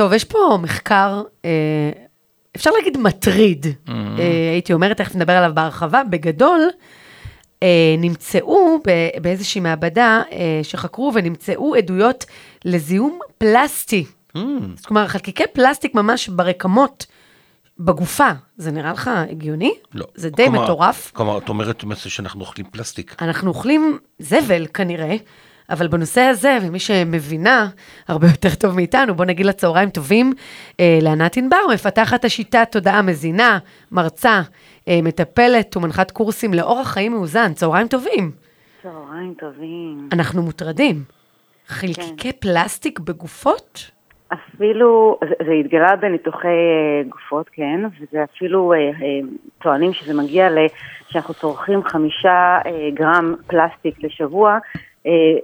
טוב, יש פה מחקר, אה, אפשר להגיד מטריד, mm-hmm. אה, הייתי אומרת, תכף נדבר עליו בהרחבה. בגדול, אה, נמצאו ב- באיזושהי מעבדה אה, שחקרו ונמצאו עדויות לזיהום פלסטי. Mm. כלומר, חלקיקי פלסטיק ממש ברקמות, בגופה. זה נראה לך הגיוני? לא. זה די כלומר- מטורף. כלומר, את אומרת שאנחנו אוכלים פלסטיק. אנחנו אוכלים זבל כנראה, אבל בנושא הזה, ומי שמבינה הרבה יותר טוב מאיתנו, בוא נגיד לה צהריים טובים אה, לענת ענבר, מפתחת השיטה תודעה מזינה, מרצה, אה, מטפלת ומנחת קורסים לאורח חיים מאוזן. צהריים טובים. צהריים טובים. אנחנו מוטרדים. חלקיקי פלסטיק בגופות? אפילו, זה, התגלה בניתוחי אה, גופות, כן, וזה אפילו אה, אה, טוענים שזה מגיע ל... שאנחנו צורכים חמישה אה, גרם פלסטיק לשבוע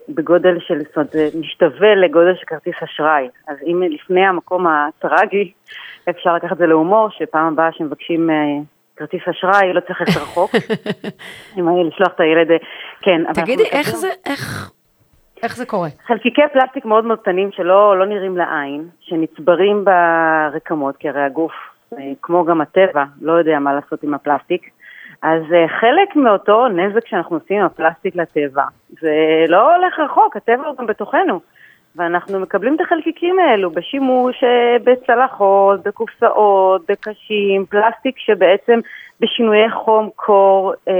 בגודל של, זאת אומרת, זה משתווה לגודל של כרטיס אשראי. אז אם לפני המקום הטרגי, אפשר לקחת את זה להומור, שפעם הבאה שמבקשים אה, כרטיס אשראי, לא צריך ללכת רחוק, אם לשלוח את הילד, אה, כן. תגידי, איך זה, איך, איך זה קורה? חלקיקי פלסטיק מאוד מאוד קטנים שלא לא נראים לעין, שנצברים ברקמות, כי הרי הגוף, אה, כמו גם הטבע, לא יודע מה לעשות עם הפלסטיק. אז אה, חלק מאותו נזק שאנחנו עושים עם הפלסטיק לטבע, זה לא הולך רחוק, הטבע הוא גם בתוכנו. ואנחנו מקבלים את החלקיקים האלו בשימוש אה, בצלחות, בקופסאות, בקשים, פלסטיק שבעצם בשינויי חום, קור, אה,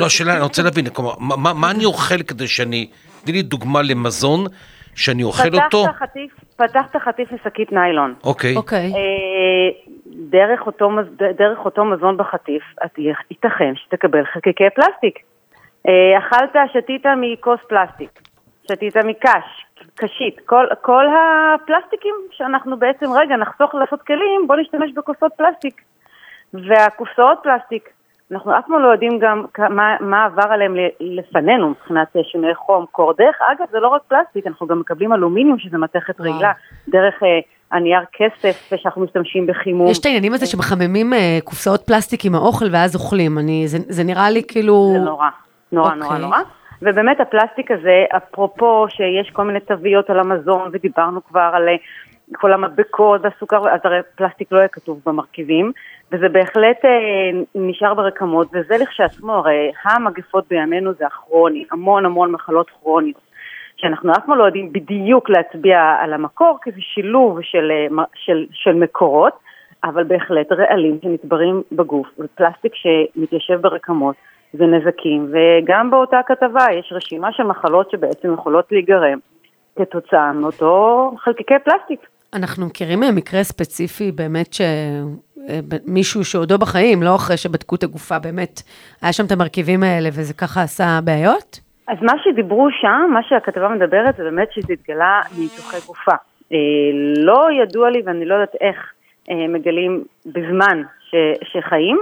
לא, השאלה, אני רוצה להבין, מה- מה אני אוכל כדי שאני... תני לי דוגמה למזון שאני אוכל אותו. פתחת חטיף, פתחת חטיף משקית ניילון. אוקיי. אוקיי. אה, דרך אותו, דרך אותו מזון בחטיף, את ייתכן שתקבל חלקיקי פלסטיק. אה, אכלת, שתית מכוס פלסטיק, שתית מקש, קשית, כל, כל הפלסטיקים שאנחנו בעצם, רגע, נחסוך לעשות כלים, בוא נשתמש בכוסות פלסטיק. והקופסאות פלסטיק, אנחנו אף פעם לא יודעים גם מה, מה עבר עליהם לפנינו מבחינת אה, שינויי חום, קור. דרך אגב, זה לא רק פלסטיק, אנחנו גם מקבלים אלומיניום שזה מתכת. רעילה, דרך אה, הנייר כסף שאנחנו משתמשים בחימום. יש את העניינים הזה שמחממים אה, קופסאות פלסטיק עם האוכל ואז אוכלים. אני, זה, זה נראה לי כאילו... זה נורא, נורא, נורא, אוקיי. נורא. ובאמת הפלסטיק הזה, אפרופו שיש כל מיני תוויות על המזון, ודיברנו כבר על אה, כל המדבקות והסוכר, אז הרי פלסטיק לא יהיה כתוב במרכיבים, וזה בהחלט אה, נשאר ברקמות, וזה לכשעצמו, הרי המגפות בימינו זה הכרוני, המון המון מחלות כרוניות. שאנחנו אף פעם לא יודעים בדיוק להצביע על המקור, כי זה שילוב של, אה, של, של מקורות, אבל בהחלט רעלים שנצברים בגוף, ופלסטיק שמתיישב ברקמות, זה נזקים, וגם באותה כתבה יש רשימה של מחלות שבעצם יכולות להיגרם כתוצאה מאותו חלקיקי פלסטיק. אנחנו מכירים אה, מקרה ספציפי באמת שמישהו שעודו בחיים, לא אחרי שבדקו את הגופה, באמת, היה שם את המרכיבים האלה וזה ככה עשה בעיות? אז מה שדיברו שם, מה שהכתבה מדברת, זה באמת שזה התגלה מניתוחי גופה. אה, לא ידוע לי ואני לא יודעת איך אה, מגלים בזמן ש, שחיים,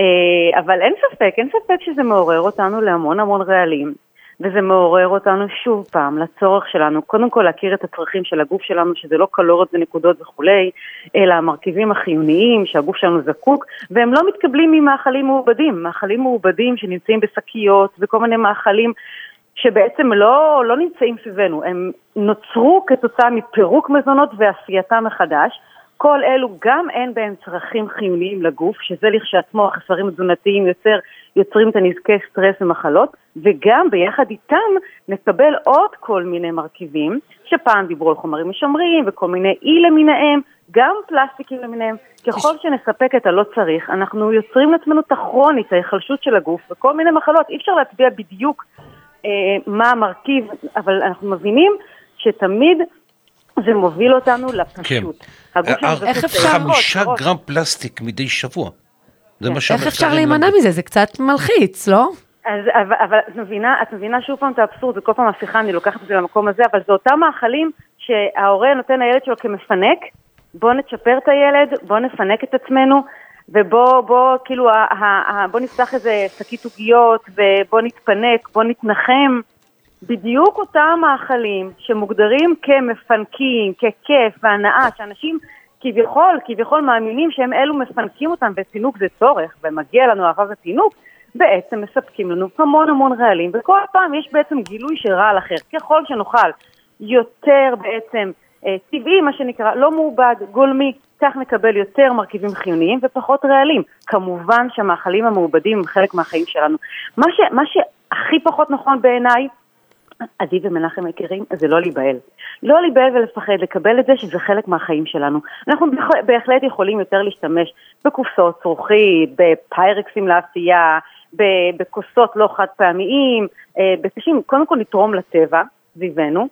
אה, אבל אין ספק, אין ספק שזה מעורר אותנו להמון המון רעלים. וזה מעורר אותנו שוב פעם לצורך שלנו, קודם כל להכיר את הצרכים של הגוף שלנו, שזה לא קלוריות ונקודות וכולי, אלא המרכיבים החיוניים שהגוף שלנו זקוק, והם לא מתקבלים ממאכלים מעובדים, מאכלים מעובדים שנמצאים בשקיות וכל מיני מאכלים שבעצם לא, לא נמצאים סביבנו, הם נוצרו כתוצאה מפירוק מזונות ועשייתם מחדש. כל אלו גם אין בהם צרכים חיוניים לגוף, שזה לכשעצמו החסרים התזונתיים יוצר, יוצרים את הנזקי סטרס ומחלות, וגם ביחד איתם נקבל עוד כל מיני מרכיבים, שפעם דיברו על חומרים משמרים וכל מיני אי למיניהם, גם פלסטיקים למיניהם. ככל שנספק את הלא צריך, אנחנו יוצרים לעצמנו את הכרונית, ההיחלשות של הגוף וכל מיני מחלות. אי אפשר להצביע בדיוק אה, מה המרכיב, אבל אנחנו מבינים שתמיד זה מוביל אותנו לפשוט. כן. אה, זקוק איך אפשר- חמישה. גרם פלסטיק מדי שבוע. זה מה איך שהמחקרים אפשר להימנע. מזה? זה קצת מלחיץ, לא? אז, אבל, אבל את מבינה, את מבינה שוב פעם את האבסורד, וכל פעם השיחה אני לוקחת את זה למקום הזה, אבל זה אותם מאכלים שההורה נותן לילד שלו כמפנק, בוא נצ'פר את הילד, בוא נפנק את עצמנו, ובוא, בוא, כאילו, ה, ה, ה, בוא נפתח איזה שקית עוגיות, ובוא נתפנק, בוא נתנחם. בדיוק אותם מאכלים שמוגדרים כמפנקים, ככיף והנאה, שאנשים כביכול, כביכול מאמינים שהם אלו מפנקים אותם, ופינוק זה צורך, ומגיע לנו אהבה ופינוק, בעצם מספקים לנו המון המון רעלים, וכל פעם יש בעצם גילוי של רעל אחר. ככל שנאכל יותר בעצם אה, טבעי, מה שנקרא, לא מעובד, גולמי, כך נקבל יותר מרכיבים חיוניים ופחות רעלים. כמובן שהמאכלים המעובדים הם חלק מהחיים שלנו. מה, ש, מה שהכי פחות נכון בעיניי, עדי ומנחם מכירים, זה לא להיבהל. לא להיבהל ולפחד, לקבל את זה שזה חלק מהחיים שלנו. אנחנו בהחלט יכולים יותר להשתמש בקופסאות זכוכית, בפיירקסים לאפייה, בכוסות לא חד פעמיים, אה, בקשים, קודם כל לתרום לטבע סביבנו.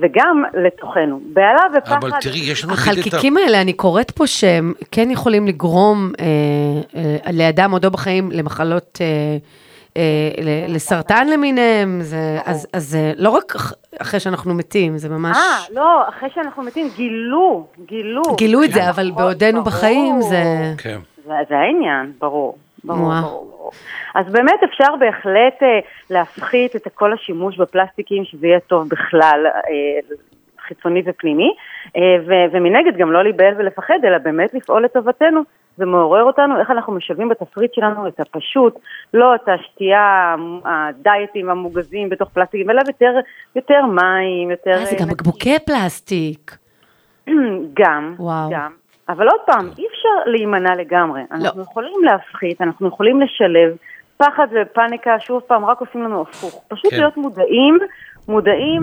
וגם לתוכנו. בהלה ופחד. אבל תראי, יש לנו... החלקיקים האלה, אני קוראת פה שהם כן יכולים לגרום אה, אה, לאדם עודו בחיים למחלות, אה, לסרטן למיניהם, זה, אז, אז לא רק אחרי שאנחנו מתים, זה ממש... אה, לא, אחרי שאנחנו מתים, גילו, גילו. גילו את זה, אבל בעודנו בחיים זה... כן. זה, העניין, ברור. ברור, ברור. אז באמת אפשר בהחלט אה, להפחית את כל השימוש בפלסטיקים, שזה יהיה טוב בכלל, אה, חיצוני ופנימי, אה, ו- ומנגד גם לא להיבהל ולפחד, אלא באמת לפעול לטובתנו. זה מעורר אותנו, איך אנחנו משלבים בתפריט שלנו את הפשוט, לא את השתייה, הדיאטים המוגזים בתוך פלסטיקים, אלא יותר, יותר מים, יותר... אה, זה גם בקבוקי פלסטיק. גם, וואו. גם. אבל עוד פעם, אי אפשר להימנע לגמרי. לא. אנחנו יכולים להפחית, אנחנו יכולים לשלב. פחד ופאניקה, שוב פעם, רק עושים לנו הפוך. פשוט כן. להיות מודעים, מודעים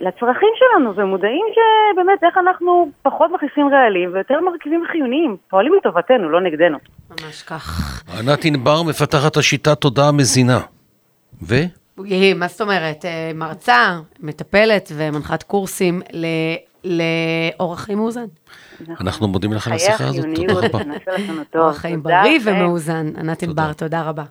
לצרכים שלנו, ומודעים שבאמת איך אנחנו פחות מכניסים רעלים ויותר מרכיבים חיוניים, פועלים לטובתנו, לא נגדנו. ממש כך. ענת ענבר מפתחת השיטת תודעה מזינה. ו? מה זאת אומרת? אה, מרצה, מטפלת ומנחת קורסים לאורח חיים מאוזן. אנחנו מודים לך על השיחה הזאת, תודה רבה. אורח חיים בריא ומאוזן. ענת ענבר, תודה רבה.